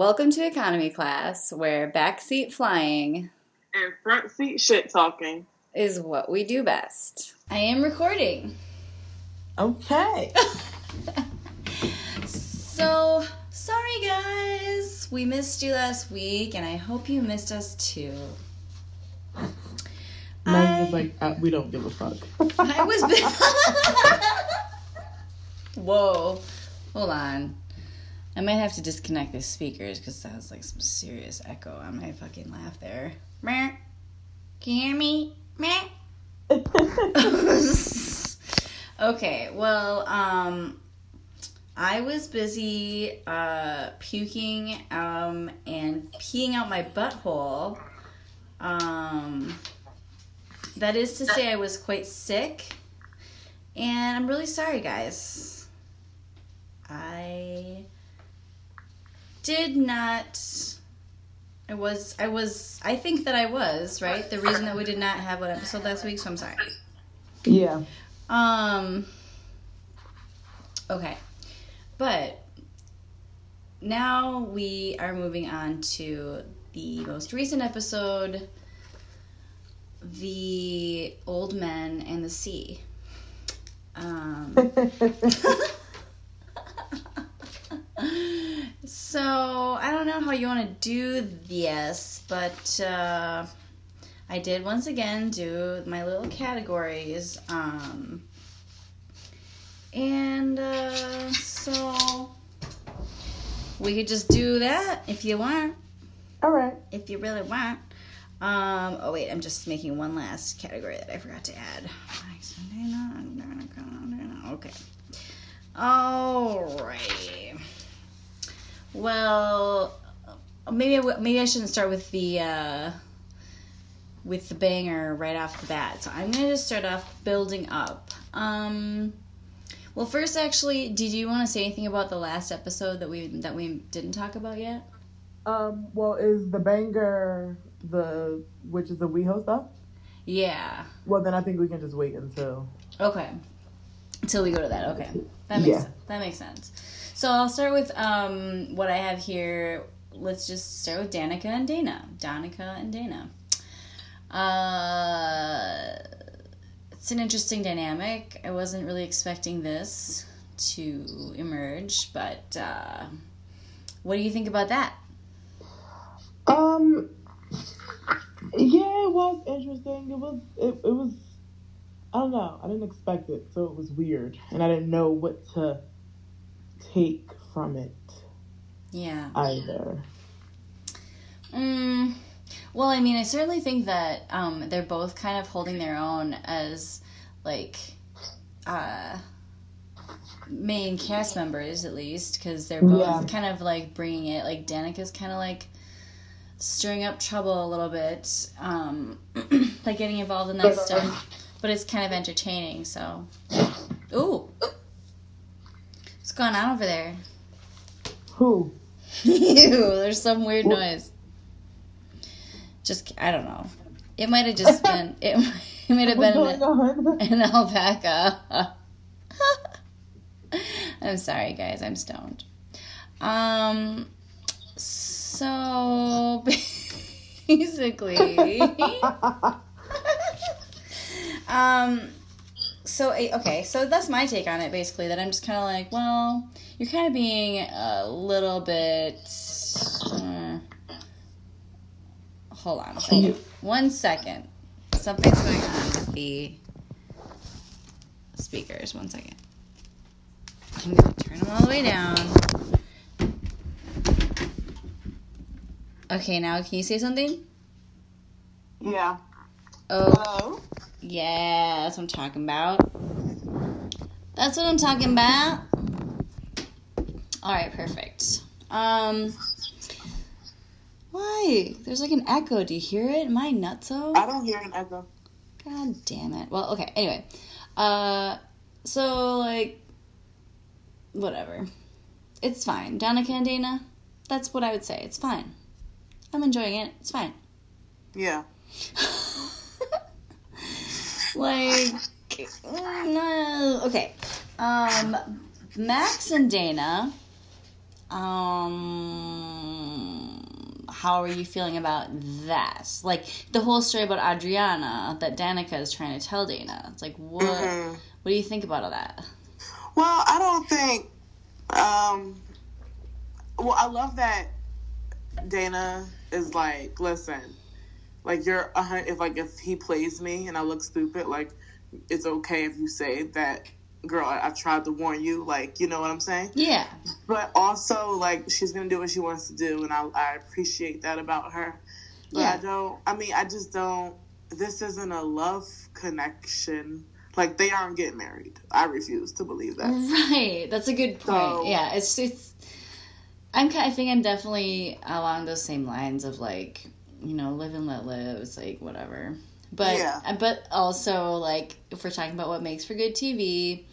Welcome to economy class, where backseat flying and front seat shit talking is what we do best. I am recording. Okay. so, sorry guys. We missed you last week, and I hope you missed us too. Meg was like, uh, we don't give a fuck. I was. Whoa. Hold on. I might have to disconnect the speakers because that was like some serious echo on my fucking laugh there. Can you hear me? okay, well, um, I was busy uh, puking um, and peeing out my butthole. Um, that is to say, I was quite sick, and I'm really sorry, guys. I did not. I was. I was. I think that I was right. The reason that we did not have an episode last week, so I'm sorry. Yeah. Um. Okay, but now we are moving on to the most recent episode the old men and the sea. Um, so I don't know how you want to do this, but uh, I did once again do my little categories. Um, and uh, so we could just do that if you want. All right. If you really want. Um, oh wait, I'm just making one last category that I forgot to add. Okay. Alright. Well, maybe I, maybe I shouldn't start with the uh, with the banger right off the bat. So I'm gonna just start off building up. Um, well, first, actually, did you want to say anything about the last episode that we that we didn't talk about yet? Um, well, is the banger the which is the WeHo stuff? Yeah. Well, then I think we can just wait until. Okay. Until we go to that. Okay. That makes Yeah. sense. that makes sense. So I'll start with um what I have here. Let's just start with Danica and Dana. Danica and Dana. Uh it's an interesting dynamic. I wasn't really expecting this to emerge, but uh what do you think about that? Um. Yeah, it was interesting. It was. It, it was. I don't know. I didn't expect it, so it was weird, and I didn't know what to take from it Yeah. either. Mm, well, I mean, I certainly think that um, they're both kind of holding their own as like uh, main cast members, at least, because they're both Yeah. kind of like bringing it. Like Danica's kind of like stirring up trouble a little bit, um, like getting involved in that stuff. But it's kind of entertaining. So, ooh, going on over there? Who? Ew, there's some weird noise. Just, I don't know. It might have just been, it, it might have been an, an alpaca. I'm sorry, guys, I'm stoned. Um, so basically, um, so okay, so that's my take on it. Basically, that I'm just kind of like, well, you're kind of being a little bit. uh, hold on a second. One second. Something's going on with the speakers. One second. I'm gonna turn them all the way down. Okay, now can you say something? yeah Oh, hello yeah, that's what I'm talking about. That's what I'm talking about. All right, perfect. Um, why? There's like an echo. Do you hear it? Am I nutso? I don't hear an echo God damn it. Well, okay. Anyway, uh, so like, whatever. It's fine. Donna and Dana. That's what I would say. It's fine. I'm enjoying it. It's fine. yeah like no okay um max and dana um how are you feeling about that? Like the whole story about Adriana that Danica is trying to tell Dana. It's like what Mhm. what do you think about all that? Well, I don't think. Um, well, I love that Dana is like, listen, like you're a hun- if like if he plays me and I look stupid, like it's okay if you say that, girl. I, I tried to warn you. Like, you know what I'm saying? Yeah. But also, like, she's gonna do what she wants to do, and I, I appreciate that about her. But Yeah. I don't. I mean, I just don't. This isn't a love connection. Like they aren't getting married. I refuse to believe that. Right. That's a good point. So- yeah, it's it's I'm I think I'm definitely along those same lines of like, you know, live and let live. It's like whatever. But Yeah. but also like if we're talking about what makes for good TV,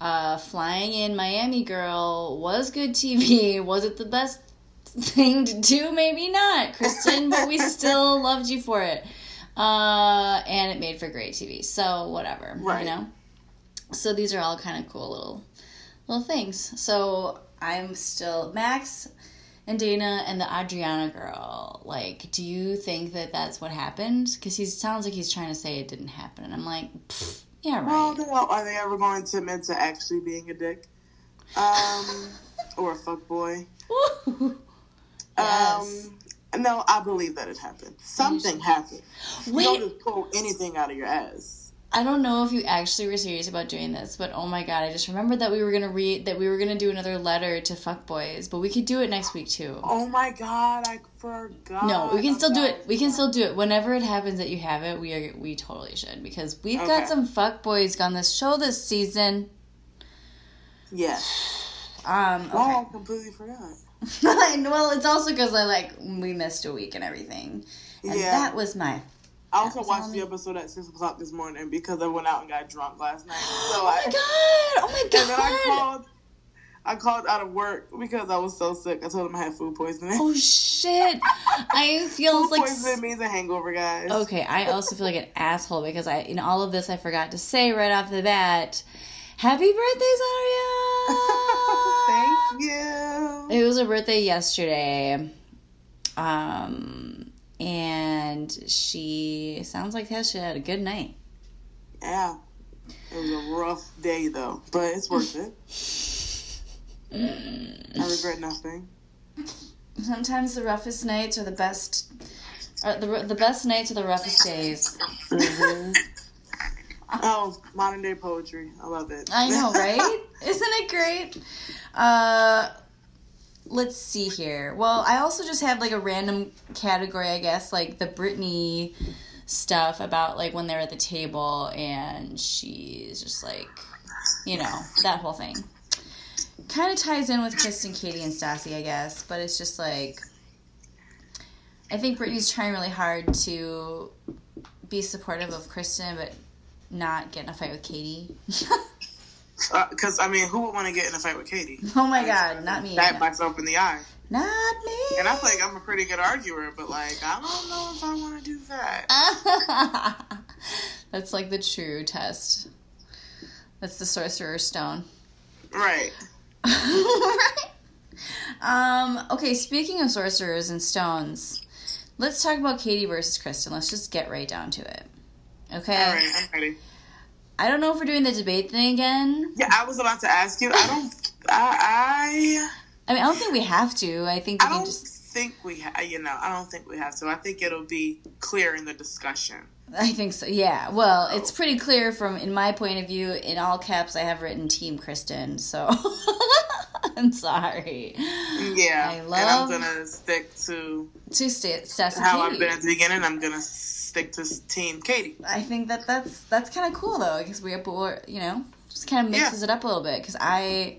uh flying in Miami girl was good TV. Was it the best thing to do? Maybe not, Kristen, but we still loved you for it. Uh and it made for great TV. So whatever. Right. You know? so these are all kind of cool little little things so i'm still max and dana and the adriana girl like do you think that that's what happened because he sounds like he's trying to say it didn't happen and i'm like yeah Well, right well, are they ever going to admit to actually being a dick? Um, or a fuck boy? Yes. Um, no, I believe that it happened. Something happened. You don't just pull anything out of your ass. I don't know if you actually were serious about doing this but oh my god i just remembered that we were gonna read that we were gonna do another letter to fuck boys but we could do it next week too Oh my god, I forgot. No, we can still do it. We can still do it whenever it happens that you have it. We are we totally should because we've got some fuck boys on this show this season. Yes. Um, Oh, okay. I completely forgot. well, it's also because I like we missed a week and everything, and Yeah. that was my. I also watched the episode at six o'clock this morning because I went out and got drunk last night. So Oh my I, god! Oh my god! and then I called. I called out of work because I was so sick. I told them I had food poisoning. Oh shit! I feel food like. poisoning means a hangover, guys. Okay, I also feel like an asshole because I in all of this I forgot to say right off the bat, Happy birthday, Zaria! Thank you. It was her birthday yesterday. Um, and she sounds like she had a good night. Yeah. It was a rough day though, but it's worth it. I regret nothing. Sometimes the roughest nights are the best. Are the the best nights are the roughest days. Mhm. oh, modern day poetry. I love it. I know, right? Isn't it great? Uh, let's see here. Well, I also just have like a random category, I guess, like the Brittany stuff about like when they're at the table and she's just like, you know, that whole thing. Kind of ties in with Kristen, Katie, and Stassi, I guess, but it's just like. I think Brittany's trying really hard to be supportive of Kristen, but not get in a fight with Katie. Because I mean, who would want to get in a fight with Katie? Oh my god, not me. Stab myself in the eye. Not me. And I feel like I'm a pretty good arguer, but like I don't know if I want to do that. That's like the true test. That's the sorcerer's stone. Right. Right. um, okay, speaking of sorcerers and stones, let's talk about Katie versus Kristen. Let's just get right down to it. Okay? All right. I'm ready. I don't know if we're doing the debate thing again. Yeah, I was about to ask you. I don't. I. I mean, I don't think we have to. I think I. we I can don't just. think we. Ha- you know, I don't think we have to. I think it'll be clear in the discussion. I think so. Yeah. Well, it's pretty clear from in my point of view. In all caps, I have written Team Kristen. So I'm sorry. Yeah, I and love- I'm gonna stick to To st- how I've been at the beginning. I'm gonna stick to Team Katie. I think that that's that's kind of cool though. Because we we're, you know just kind of mixes it up a little bit because I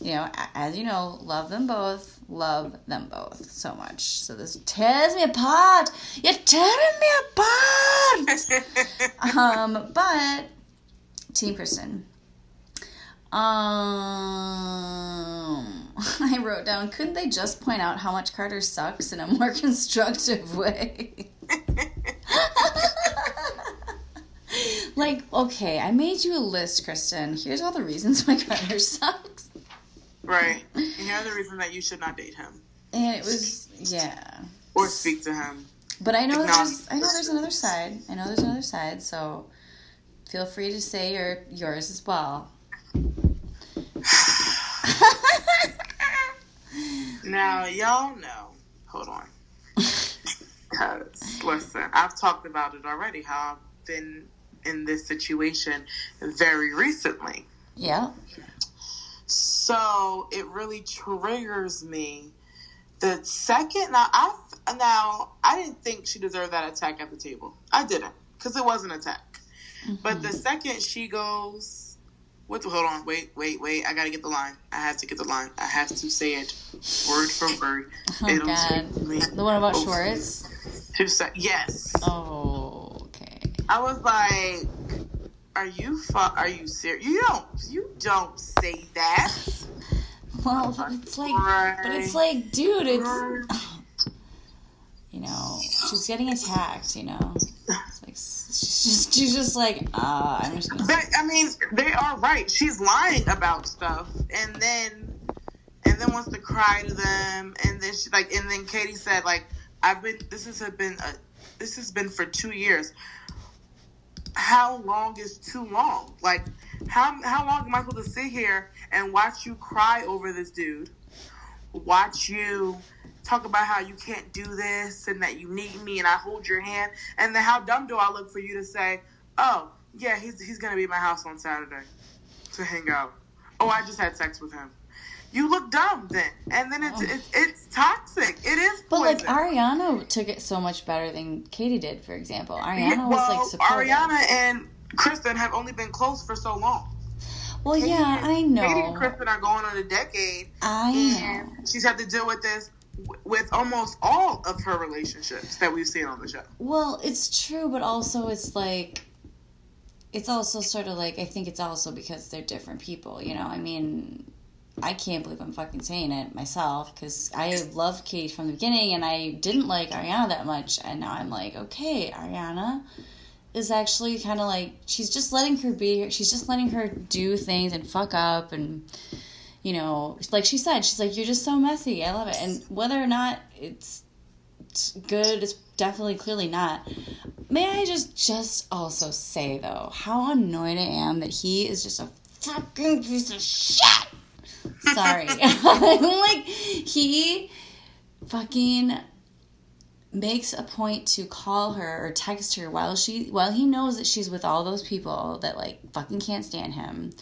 you know as you know love them both love them both so much. So this tears me apart. You're tearing me apart! Um but team person um I wrote down couldn't they just point out how much Carter sucks in a more constructive way like, okay, I made you a list, Kristen. Here's all the reasons why Carter sucks. right. And here's the reason that you should not date him. And it was, yeah. or speak to him. But I know there's I know there's another side. I know there's another side, so feel free to say your yours as well. Now, y'all know. Hold on. Because, listen, I've talked about it already, how I've been in this situation very recently. yeah. So it really triggers me. The second, now I now I didn't think she deserved that attack at the table. I didn't because it was an attack. But mm-hmm. the second she goes, what? The, hold on, wait, wait, wait! I gotta get the line. I have to get the line. I have to say it word for word. Oh It'll god. The one about oh, Schwartz? Two sec. Yes. Oh, okay. I was like, "Are you fu- Are you serious? You don't. You don't say that." Well, but it's like, but it's like, dude, it's you know, she's getting attacked. You know, it's like she's just she's just like, uh, I'm just I mean, they are right. She's lying about stuff, and then, and then wants to cry to them, and then she like, and then Katie said like, "I've been. This has been a, this has been for two years. How long is too long? Like, how how long am I supposed to sit here and watch you cry over this dude? Watch you." Talk about how you can't do this and that you need me and I hold your hand and then how dumb do I look for you to say, oh yeah, he's he's gonna be at my house on Saturday to hang out. Oh, I just had sex with him. You look dumb then, and then it's oh. it's, it's toxic. It is. poison. But like. Ariana took it so much better than Katie did, for example. Ariana Yeah, was well, like supportive. Ariana and Kristen have only been close for so long. well, Katie yeah, and- I know. Katie and. Kristen are going on a decade, I know. and she's had to deal with this w- with almost all of her relationships that we've seen on the show. Well, it's true, but also it's like it's also sort of like I think it's also because they're different people, you know. I mean, I can't believe I'm fucking saying it myself because I loved Kate from the beginning and I didn't like Ariana that much, and now I'm like, okay, Ariana is actually kind of like she's just letting her be. She's just letting her do things and fuck up and. You know, like she said, she's like, "You're just so messy. I love it." And whether or not it's it's good. It's definitely clearly not. May I just just also say though how annoyed I am that he is just a fucking piece of shit. Sorry, like he fucking makes a point to call her or text her while she while he knows that she's with all those people that like fucking can't stand him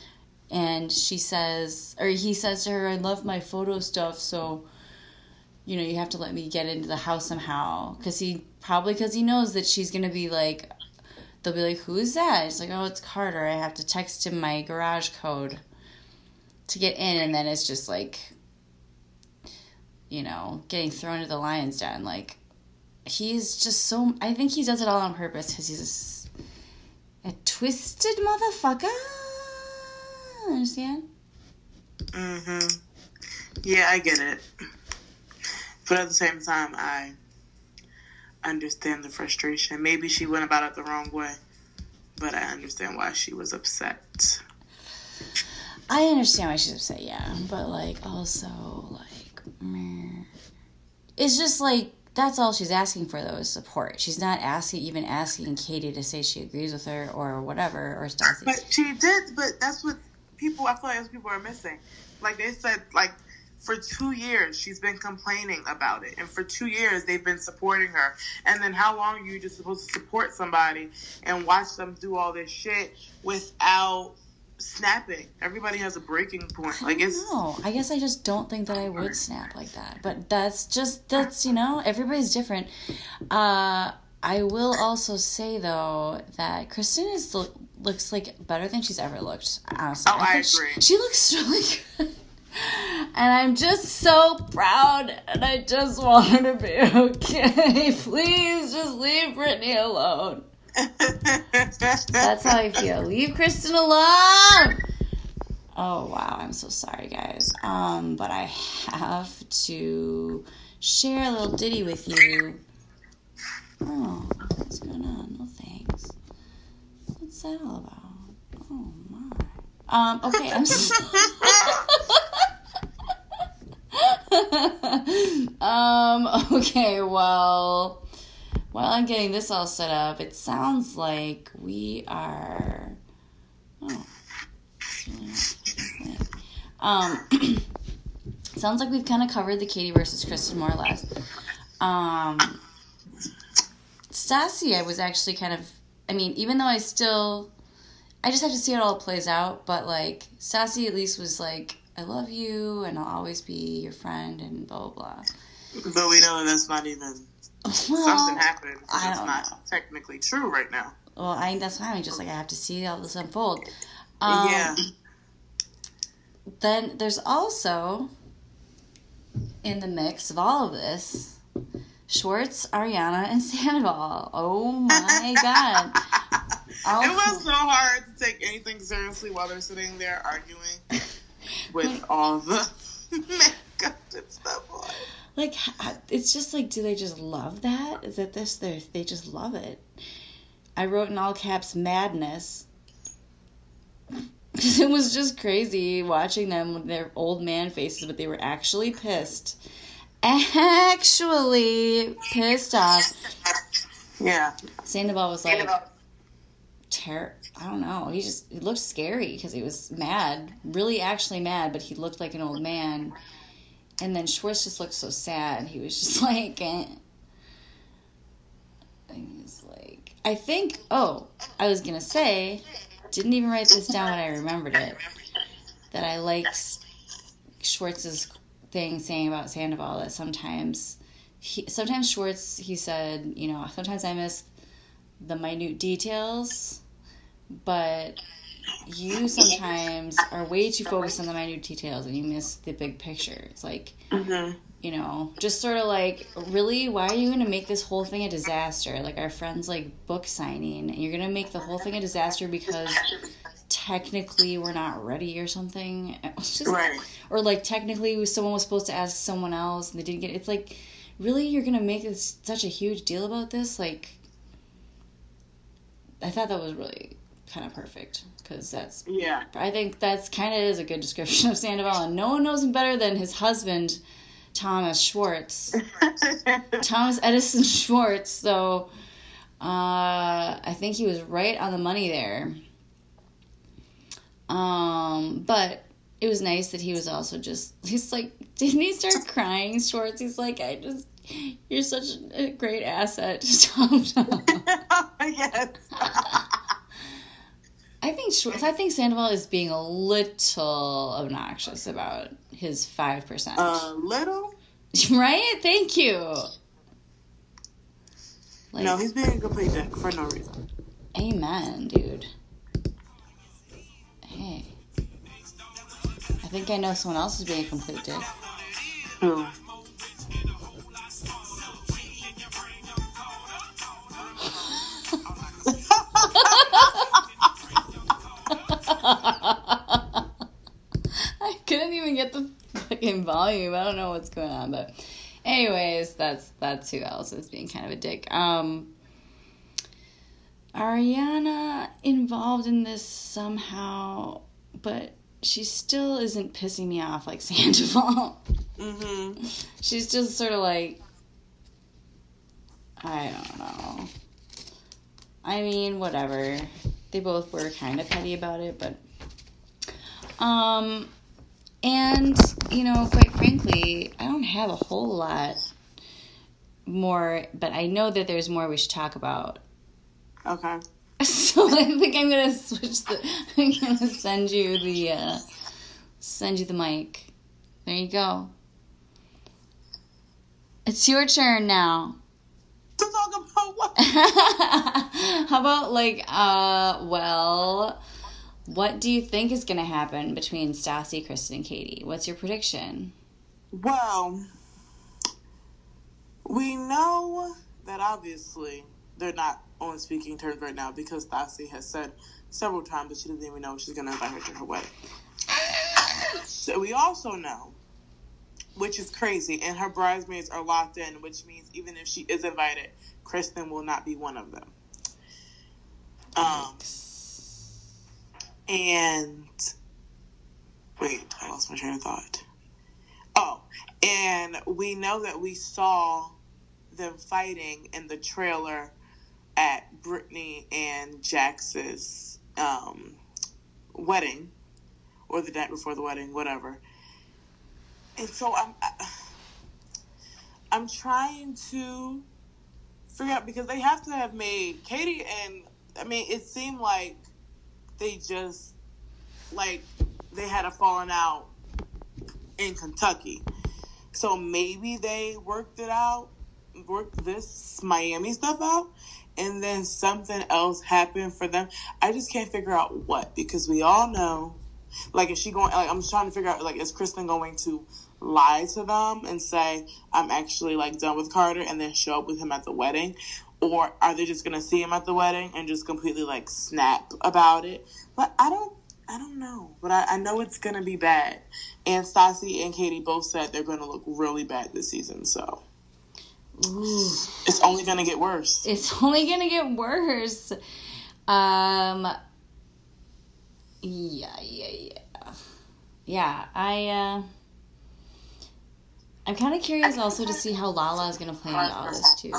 and she says or he says to her i love my photo stuff so you know you have to let me get into the house somehow. Because he probably because he knows that she's gonna be like they'll be like who is that? It's like oh it's carter. I have to text him my garage code to get in. And then it's just like you know getting thrown to the lion's den. Like he's just so i think he does it all on purpose because he's a twisted motherfucker understand Mm hmm Yeah, I get it. But at the same time, I understand the frustration. Maybe she went about it the wrong way, but I understand why she was upset. I understand why she's upset, yeah, but like also like, meh. it's just like that's all she's asking for though is support. She's not asking even asking Katie to say she agrees with her or whatever or stuff. But she did. But that's what people. I feel like those people are missing. Like they said, like for two years she's been complaining about it, and for two years they've been supporting her. And then how long are you just supposed to support somebody and watch them do all this shit without snapping? Everybody has a breaking point. Like it's. No, I guess I just don't think that I would snap like that. But that's just that's you know everybody's different. Uh, I will also say though that Kristen is looks like better than she's ever looked. Honestly, Oh, I she- agree. She, looks really good. And I'm just so proud, and I just want her to be okay. Please just leave Brittany alone. That's how I feel. Leave Kristen alone. Oh wow, I'm so sorry, guys. Um, but I have to share a little ditty with you. Oh, what's going on? No thanks. What's that all about? Oh my. Um. Okay. I'm. Um. Okay, well, while I'm getting this all set up, it sounds like we are. Oh, um, sounds like we've kind of covered the Katie versus Kristen more or less. Um, Stassi, I was actually kind of. I mean, even though I still, I just have to see how it all plays out. But like, Stassi at least was like, "I love you, and I'll always be your friend," and blah blah blah. But we know that's not even Well, something happened. I That's don't not know. technically true right now. Well, I that's why I'm just like I have to see all this unfold. Um, yeah. Then there's also in the mix of all of this, Schwartz, Ariana, and Sandoval. Oh my god! It was so hard to take anything seriously while they're sitting there arguing with all the makeup and stuff on. like it's just like do they just love that? Is it this? They they just love it. I wrote in all caps madness. Because it was just crazy watching them with their old man faces, but they were actually pissed. Actually pissed off. Yeah. Sandoval was like, ter- I don't know. He just he looked scary because he was mad, really actually mad, but he looked like an old man. And then Schwartz just looked so sad. He was just like, eh. And he's like, I think. Oh, I was gonna say, didn't even write this down, but I remembered it. That I liked Schwartz's thing saying about Sandoval that sometimes. He, sometimes Schwartz, he said, you know, sometimes I miss the minute details, but you sometimes are way too focused on the minute details and you miss the big picture. It's like, Mm-hmm. you know, just sort of like, really, why are you going to make this whole thing a disaster? Like our friend's like book signing, and you're going to make the whole thing a disaster because technically we're not ready or something. Just, Right. or like technically someone was supposed to ask someone else and they didn't get it's like really you're gonna make this such a huge deal about this like i thought that was really kind of perfect because that's Yeah. i think that's kind of is a good description of sandoval and no one knows him better than his husband thomas schwartz thomas edison schwartz so uh, i think he was right on the money there um, but it was nice that he was also just he's like didn't he start crying schwartz he's like i just you're such a great asset to tom Tom." yes. i think schwartz i think sandoval is being a little obnoxious about his 5% A little. right thank you like, No, he's being a complete dick for no reason. amen dude hey i think i know someone else is being a complete dick Who? I couldn't even get the fucking volume. I don't know what's going on, but anyways, that's that's who else is being kind of a dick. Um Ariana involved in this somehow, but she still isn't pissing me off like Sandoval. Mm-hmm. She's just sort of like I don't know. I mean, whatever. They both were kind of petty about it, but um and you know, quite frankly, I don't have a whole lot more, but I know that there's more we should talk about. Okay. So I think I'm gonna switch the. I'm gonna send you the. Uh, send you the mic. There you go. It's your turn now. To talk about what? How about like, uh, well, what do you think is gonna happen between Stassi, Kristen, and Katie? What's your prediction? Well, we know that obviously they're not on speaking terms right now because Stassi has said several times that she doesn't even know she's going to invite her to her wedding. So we also know, which is crazy, and her bridesmaids are locked in, which means even if she is invited, Kristen will not be one of them. Um, and wait, I lost my train of thought. Oh, and we know that we saw them fighting in the trailer at Brittany and Jax's um, wedding, or the night before the wedding, whatever. And so I'm, I'm trying to figure out because they have to have made Katie and I mean it seemed like they just like they had a falling out in Kentucky. So maybe they worked it out, worked this Miami stuff out, and then something else happened for them. I just can't figure out what because we all know, like, is she going? Like, I'm trying to figure out, like, is Kristen going to lie to them and say I'm actually like done with Carter, and then show up with him at the wedding, or are they just gonna see him at the wedding and just completely like snap about it? But I don't. I don't know, but I, I know it's gonna be bad. And Stassi and Katie both said they're gonna look really bad this season, so Ooh. it's only gonna get worse. It's only gonna get worse. Um. Yeah, yeah, yeah. Yeah, I. uh I'm kind of curious also to see how Lala is gonna play into all this too,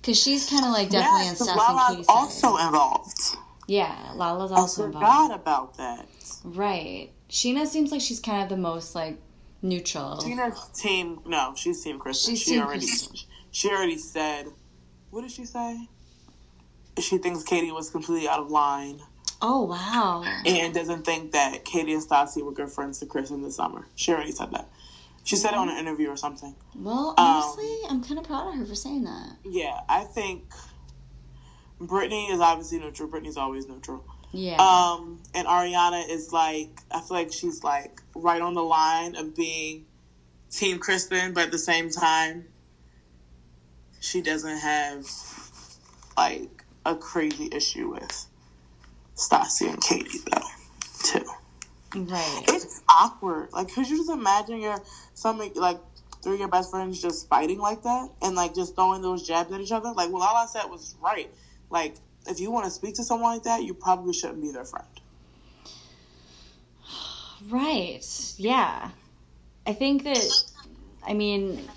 because she's kind of like definitely yes, on Lala's also involved. Yeah, Lala's I also involved. forgot about that. Right. Scheana seems like she's kind of the most like neutral. Tina's team. No, she's team Kristen. She's she team already. Kristen. She already said. What did she say? She thinks Katie was completely out of line Oh wow. and doesn't think that Katie and Stassi were good friends to Kristen this summer. She already said that. She said it on an interview or something. Well, Um, honestly, I'm kind of proud of her for saying that. Yeah, I think Brittany is obviously neutral. Brittany's always neutral. Yeah. Um, and Ariana is like, I feel like she's like right on the line of being Team Kristen, but at the same time, she doesn't have like a crazy issue with Stassi and Katie though, too. right. It's awkward. Like, could you just imagine your some like three of your best friends just fighting like that and like just throwing those jabs at each other? Like, well, all I said was right. Like, if you want to speak to someone like that, you probably shouldn't be their friend. Right. Yeah. I think that I mean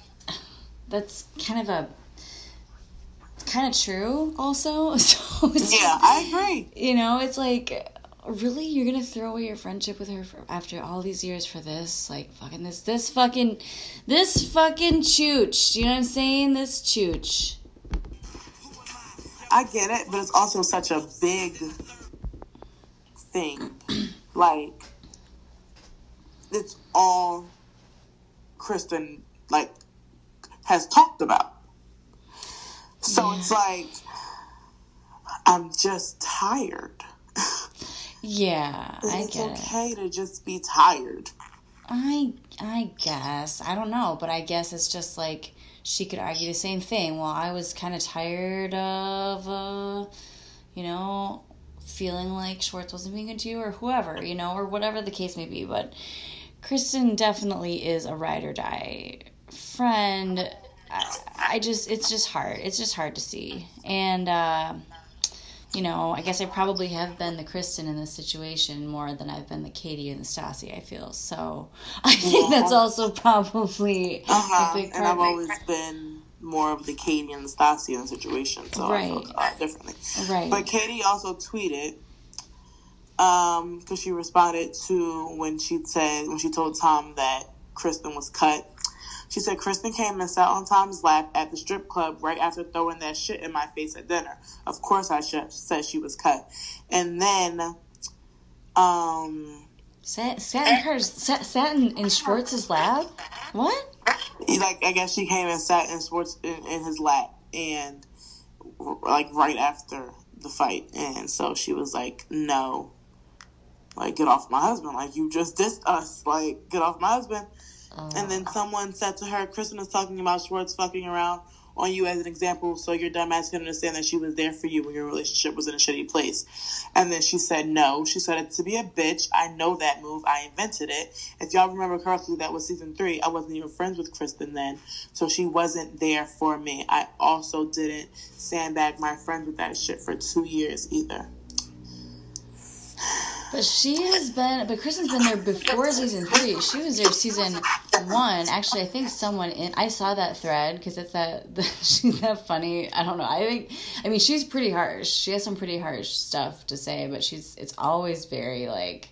that's kind of a kind of true also. So Yeah, I agree. you know, it's like really you're going to throw away your friendship with her for, after all these years for this like fucking this this fucking this fucking chooch. You know what I'm saying? This chooch. I get it, but it's also such a big thing. like, it's all Kristen like has talked about. So Yeah. it's like I'm just tired. Yeah, I it's get it. okay to just be tired. I I guess I don't know, but I guess it's just like she could argue the same thing. Well, I was kind of tired of, uh, you know, feeling like Schwartz wasn't being good to you, or whoever, you know, or whatever the case may be. But Kristen definitely is a ride or die friend. I, I just, it's just hard. It's just hard to see, and. uh you know, I guess I probably have been the Kristen in this situation more than I've been the Katie and the Stassi, I feel. So I think that's also probably Uh-huh. a big And. I've always been more of the Katie and the Stassi in the situation, so I feel Right. uh, differently. right. But Katie also tweeted um because she responded to when she said when she told Tom that Kristen was cut. She said Kristen came and sat on Tom's lap at the strip club right after throwing that shit in my face at dinner. Of course, I sh- said she was cut, and then um Sat, sat in her, sat, sat in, in Schwartz's lap. What? like I guess she came and sat in Schwartz's in, in his lap and like right after the fight, and so she was like, "No, like get off my husband! Like you just dissed us! Like get off my husband!" And then someone said to her, "Kristen is talking about Schwartz fucking around on you as an example, so your dumb ass can understand that she was there for you when your relationship was in a shitty place." And then she said, "No." She said, "To be a bitch, I know that move. I invented it. If y'all remember correctly, that was season three. I wasn't even friends with Kristen then, so she wasn't there for me. I also didn't sandbag my friends with that shit for two years either." But she has been, but Kristen's been there before season three. She was there season one. Actually i think someone in i saw that thread because it's that the, she's that funny i don't know. I think i mean she's pretty harsh. She has some pretty harsh stuff to say but she's it's always very like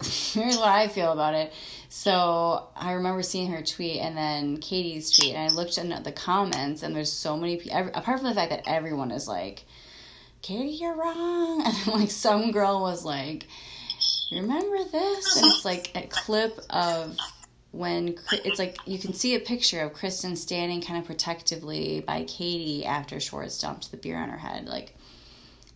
here's what i feel about it. So i remember seeing her tweet and then katie's tweet and i looked at the comments and there's so many people apart from the fact that everyone is like katie you're wrong and then like some girl was like remember this and it's like a clip of when it's like you can see a picture of Kristen standing kind of protectively by Katie after Schwartz dumped the beer on her head. Like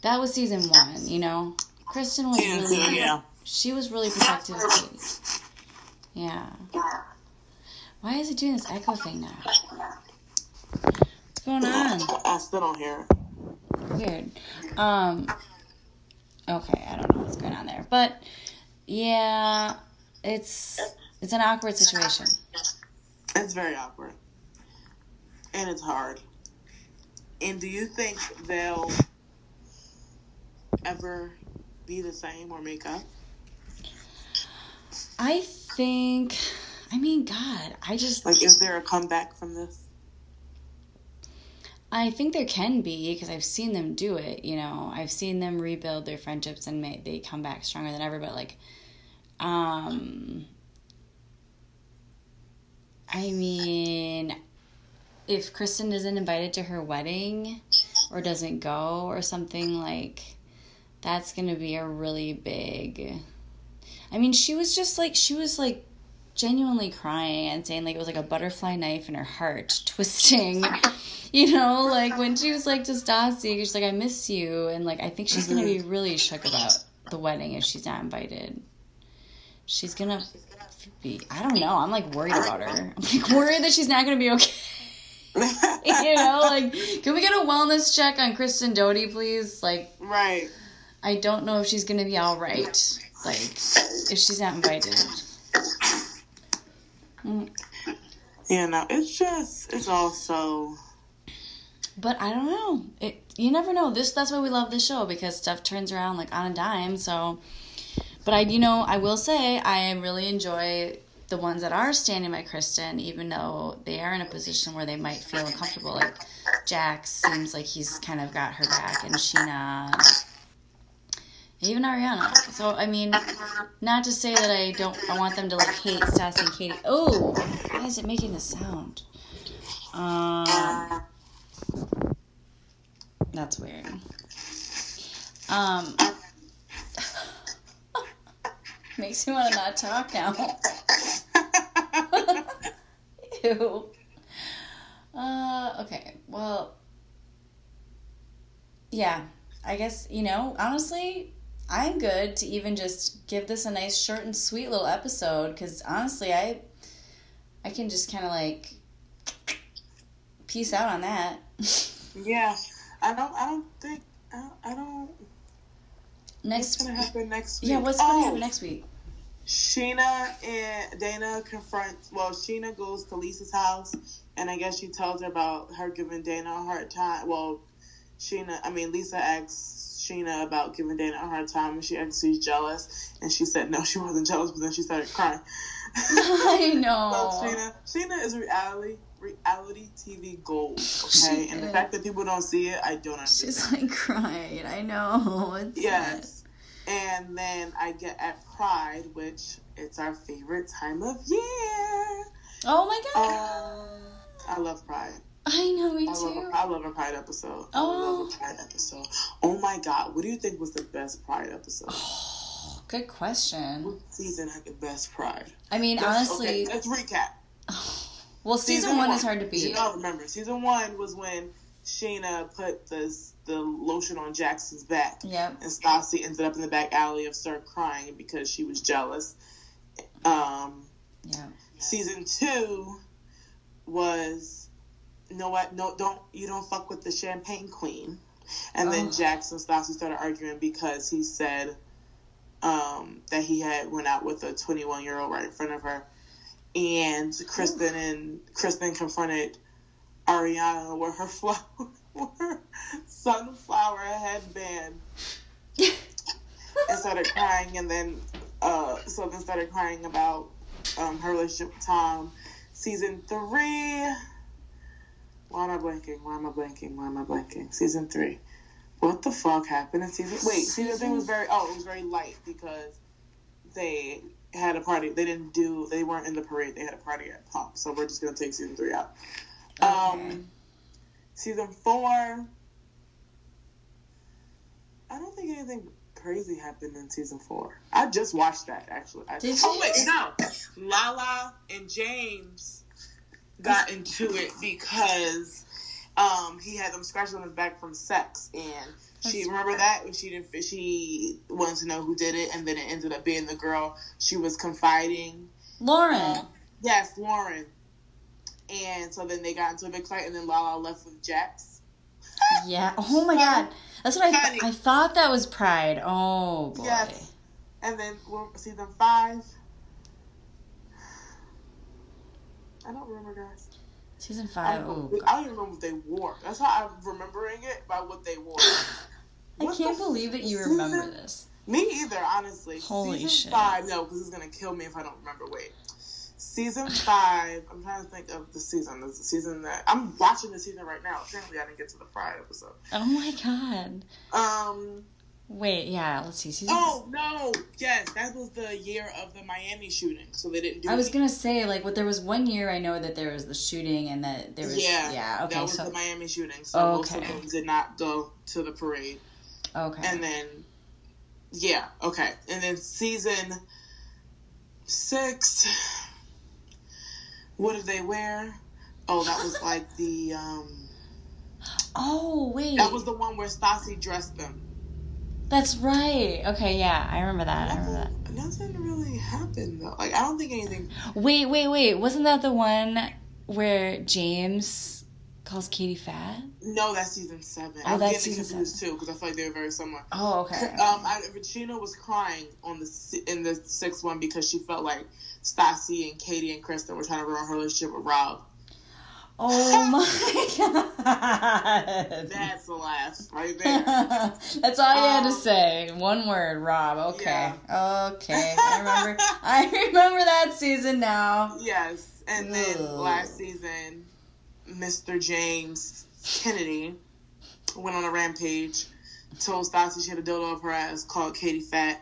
that was season one, you know. Kristen was really, yeah. she was really protective of Katie. Yeah. Why is it doing this echo thing now? What's going on? I still don't hear Weird. Um. Okay, I don't know what's going on there, but yeah, it's it's an awkward situation. It's very awkward. And it's hard. And do you think they'll ever be the same or make up? I think I mean God, I just like is there a comeback from this? I think there can be because I've seen them do it. You know, I've seen them rebuild their friendships and may, they come back stronger than ever. But like, um, I mean, if Kristen isn't invited to her wedding or doesn't go or something like that's to be a really big I mean, she was just like she was like genuinely crying and saying like it was like a butterfly knife in her heart twisting. you know, like when she was like to Stassi, she's like, I miss you and like I think she's gonna be mm-hmm. really shook about the wedding if she's not invited. She's gonna be I don't know. I'm like worried about her. I'm like worried that she's not gonna be okay. you know, like can we get a wellness check on Kristen Doute please? Like Right. I don't know if she's gonna be all right. Like if she's not invited. Mm. Yeah, no, it's just it's also. But I don't know. It you never know. This that's why we love this show because stuff turns around like on a dime. So, but I you know I will say I really enjoy the ones that are standing by Kristen, even though they are in a position where they might feel uncomfortable. Like Jack seems like he's kind of got her back, and Scheana, even Ariana. So I mean, not to say that I don't. I want them to like hate Stassi and Katie. Oh, why is it making the sound? Um, that's weird. Um, makes me want to not talk now. Ew. Uh, okay. Well, yeah. I guess you know. Honestly, I'm good to even just give this a nice short and sweet little episode because honestly, I I can just kind of like peace out on that. yeah, I don't. I don't think. I don't. I don't next. What's gonna happen next week? Yeah, what's gonna oh, happen next week? Scheana and Dana confront. Well, Scheana goes to Lisa's house, and I guess she tells her about her giving Dana a hard time. Well, Scheana, I mean, Lisa asks Scheana about giving Dana a hard time and she asked she's jealous and she said no she wasn't jealous but then she started crying. I know. so Scheana Scheana is reality reality TV gold. Okay, she and the fact that people don't see it, I don't understand. She's like crying. I know. It's yes. Sad. And then I get at Pride, which it's our favorite time of year. Oh my god. Um, I love Pride. I know, me I too. Love a, I love a Pride episode. Oh. I love a Pride episode. Oh my God. What do you think was the best Pride episode? Oh, good question. What season had the best Pride? I mean, let's, honestly. Okay, let's recap. well, season, season one, one, is hard to beat. You know, remember, season one was when Scheana put the, the lotion on Jackson's back. Yep. And Stassi ended up in the back alley of SUR crying because she was jealous. Um, yeah. Season two was no, what? No, don't you don't fuck with the champagne queen. And oh. then Jackson Stassi started arguing because he said um, that he had went out with a 21 year old right in front of her, and Kristen and Kristen confronted Ariana with her flower, with her sunflower headband, and started crying, and then uh, so then started crying about um, her relationship with Tom. Season three. Why am I blanking? Why am I blanking? Why am I blanking? Season three. What the fuck happened in season? Wait, season three was very. Oh, it was very light because they had a party. They didn't do. They weren't in the parade. They had a party at Pop. So we're just gonna take season three out. Okay. Um, season four. I don't think anything crazy happened in season four. I just watched that actually. I, Did oh you? wait, no. Lala and James got into it because um, he had them scratching on his back from sex, and she remember that when she didn't. She wanted to know who did it, and then it ended up being the girl she was confiding. Lauren. Um, yes, Lauren. And so then they got into a big fight, and then Lala left with Jax. yeah. Oh my god. That's what I th- I thought that was Pride. Oh boy. Yes. And then well, season five. I don't remember, guys. Season I five. don't, Oh. I don't even remember what they wore. That's how I'm remembering it by what they wore. I can't believe that you season- remember this. Me either, honestly. Holy season shit. five, no, because it's gonna kill me if I don't remember. Wait, season five. I'm trying to think of the season. There's the season that I'm watching the season right now. Apparently, I didn't get to the Pride episode. Oh my god. Um. Wait, yeah, let's see. Season Oh no! Yes, that was the year of the Miami shooting, so they didn't do. I was it. gonna say, like, what there was one year I know that there was the shooting and that there was yeah, yeah, okay, that was so the Miami shooting. So most of Okay. them did not go to the parade, okay. and then yeah, okay, and then season six. What did they wear? Oh, that was like the um. oh wait. That was the one where Stassi dressed them. That's right. Okay, yeah, I remember that. I remember that. Nothing, nothing really happened though. Like I don't think anything. Wait, wait, wait. Wasn't that the one where James calls Katie fat? No, that's season seven. Oh, I'm that's getting season confused too because I feel like they were very similar. Oh, okay. Um, I, Regina was crying on the in the sixth one because she felt like Stassi and Katie and Kristen were trying to ruin her relationship with Rob. Oh my god. That's the last right there. That's all you had to Um, say. One word, Rob. Okay. Okay. I remember I remember that season now. yes, and then last season, Mr. James Kennedy went on a rampage, told Stassi she had a dildo up her ass, called Katie fat,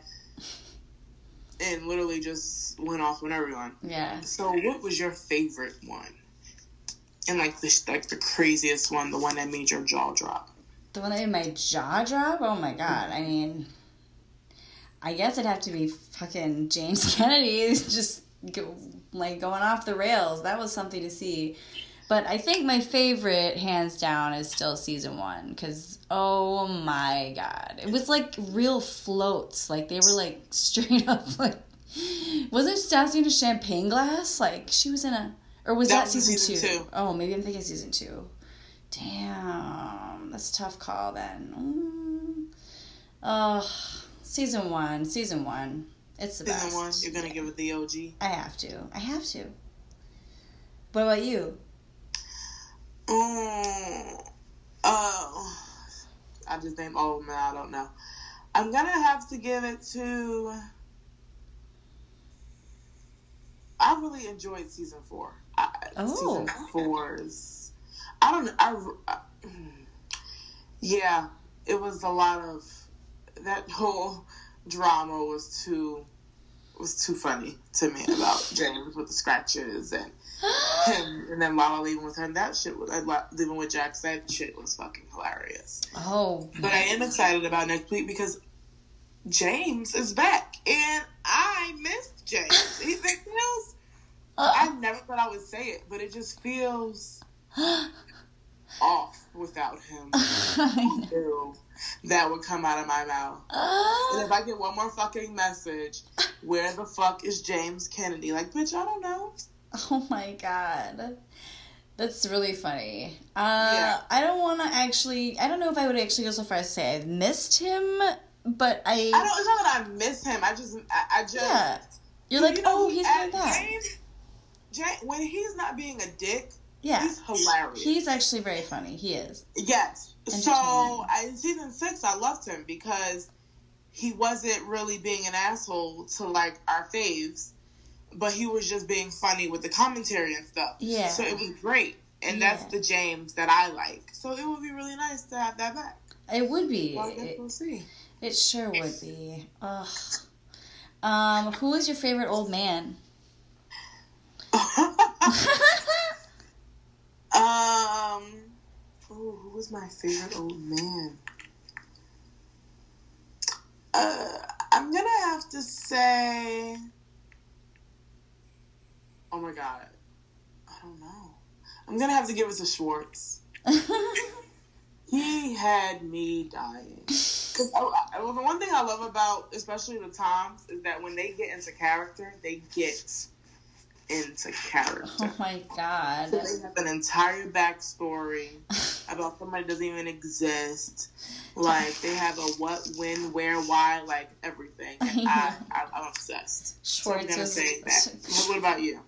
and literally just went off on everyone. Yeah. So, what was your favorite one? And like the like the craziest one, the one that made your jaw drop. The one that made my jaw drop? Oh my god. I mean I guess it'd have to be fucking James Kennedy. Just go, like going off the rails. That was something to see. But I think my favorite, hands down, is still season one. Because, oh my god. It was like real floats. Like, they were like straight up, like. Wasn't Stassi in a champagne glass? Like, she was in a. Or was That that, was season, season two? two. Oh, maybe I'm thinking season two. Damn. That's a tough call then. Mm. Season one. Season one. It's the Season best. one, you're gonna give it the OG. I have to. I have to. What about you? Mm, oh, I just named all of them. I don't know. I'm gonna have to give it to. I really enjoyed season four. I, Oh. Season four's. I don't know. I, I, yeah, it was a lot of that whole drama was too was too funny to me about James with the scratches and him and then Lala leaving with her. And that shit was uh, leaving with Jax. That shit was fucking hilarious. oh, But I am excited about next week because James is back and I missed James. He it feels. I never thought I would say it, but it just feels off without him. That would come out of my mouth. And if I get one more fucking message, where the fuck is James Kennedy? Like, bitch, I don't know. oh my god. That's really funny. Uh, Yeah. I don't want to actually. I don't know if I would actually go so far as to say I've missed him, but I. I don't. It's not that I miss him. I just, I, I just. yeah. You're like, You know, oh, he's doing that. James, James, when he's not being a dick, Yeah. he's hilarious. He's actually very funny. He is. Yes. So I- in season six, I loved him because he wasn't really being an asshole to like our faves, but he was just being funny with the commentary and stuff. Yeah. So it was great. And that's the James that I like. So it would be really nice to have that back. It would be. Well, It, we'll see. it sure would be. Ugh. Um, who is your favorite old man? um, ooh, who was my favorite old man? Uh, I'm gonna have to say. Oh my god, I don't know. I'm gonna have to give it to Schwartz. He had me dying. Cause I, I- well, the one thing I love about, especially the Toms, is that when they get into character, they get into character. oh my god. So they have an entire backstory about somebody that doesn't even exist. Like they have a what, when, where, why, like everything. And I, I, I'm obsessed. So I'm gonna say that. What about you?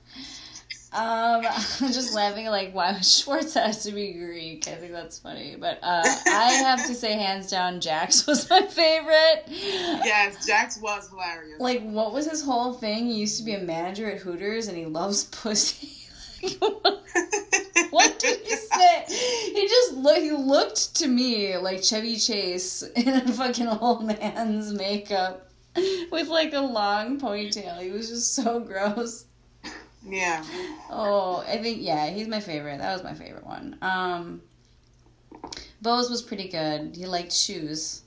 Um, I'm just laughing like why Schwartz has to be Greek. I think that's funny, but uh, I have to say hands down, Jax was my favorite. Yes, Jax was hilarious. Like, what was his whole thing? He used to be a manager at Hooters, and he loves pussy. what did he say? He just look. He looked to me like Chevy Chase in a fucking old man's makeup with like a long ponytail. He was just so gross. Yeah. Oh, I think yeah, he's my favorite. That was my favorite one. Um, Bose was pretty good. He liked shoes.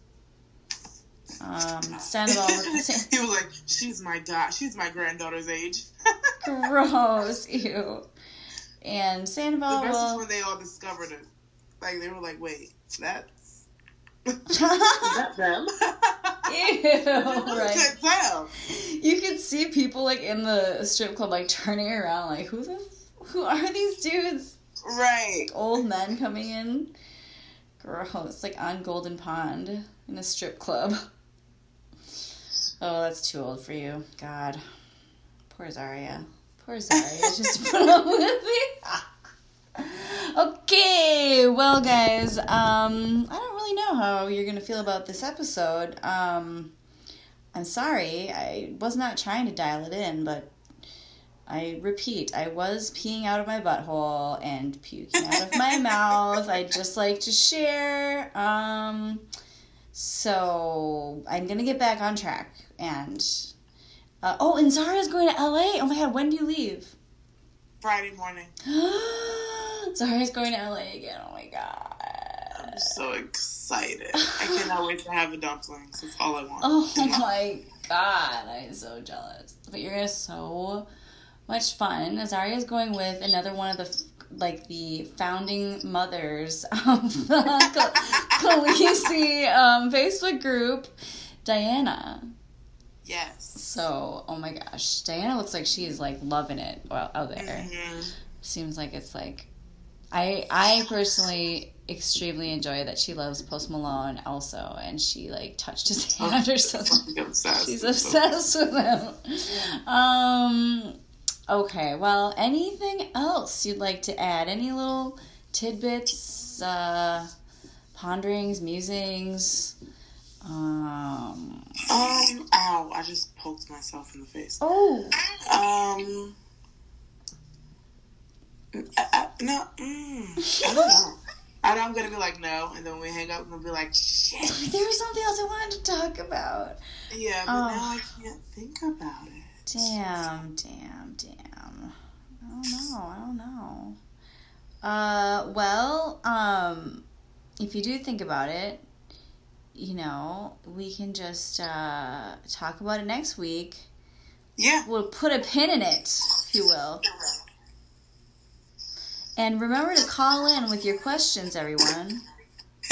Um, Sandoval, he was like, "She's my god. She's my granddaughter's age." gross, ew. And The Sandoval, best is when they all discovered it. Like they were like, "Wait, that's is that them?" I right? You could see people like in the strip club like turning around, like who the who are these dudes? Right. Old men coming in. Gross, like on Golden Pond in a strip club. Oh, that's too old for you. God. Poor Zaria. Poor Zarya. just put up with me. Okay, well, guys, um, I don't really know how you're gonna feel about this episode. Um, I'm sorry, I was not trying to dial it in, but I repeat, I was peeing out of my butthole and puking out of my mouth. I just like to share. Um, so I'm gonna get back on track. And uh, oh, and Zara's going to LA. Oh my god, when do you leave? Friday morning. Zara's going to LA again. Oh my god. I'm so excited. I cannot wait to have the dumplings. That's all I want. Oh my god, I'm so jealous. But you're gonna have so much fun. Azaria is going with another one of the like the founding mothers of the Khal- Khaleesi um, Facebook group, Diana. Yes. So, oh my gosh, Diana looks like she is like loving it out there. Mhm. Seems like it's like, I I personally extremely enjoy that she loves Post Malone also, and she like touched his hand or something. Obsessed. She's obsessed with him. Um. Okay. Well, anything else you'd like to add? Any little tidbits, uh, ponderings, musings? Um. Um. Ow! I just poked myself in the face. Oh. Um. I, I, no. Mm, I don't know. I know I'm gonna be like no, and then when we hang up, I'm gonna be like shit. There was something else I wanted to talk about. Yeah, but now I can't think about it. Damn, damn, damn. I don't know. I don't know. Uh, well, um, if you do think about it, you know, we can just uh, talk about it next week. Yeah. We'll put a pin in it, if you will. And remember to call in with your questions, everyone.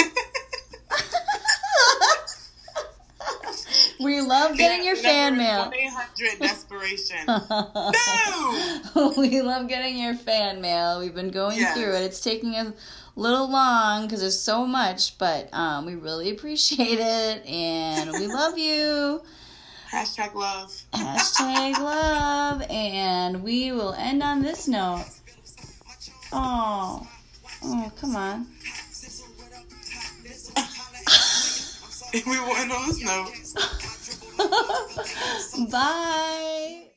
we love getting your fan mail. One eight hundred desperation. no. we love getting your fan mail. We've been going Yes. through it. It's taking a little long because there's so much, but um, we really appreciate it and we love you. Hashtag love. Hashtag love. And we will end on this note. Oh, oh, come on. we went on this note. Bye.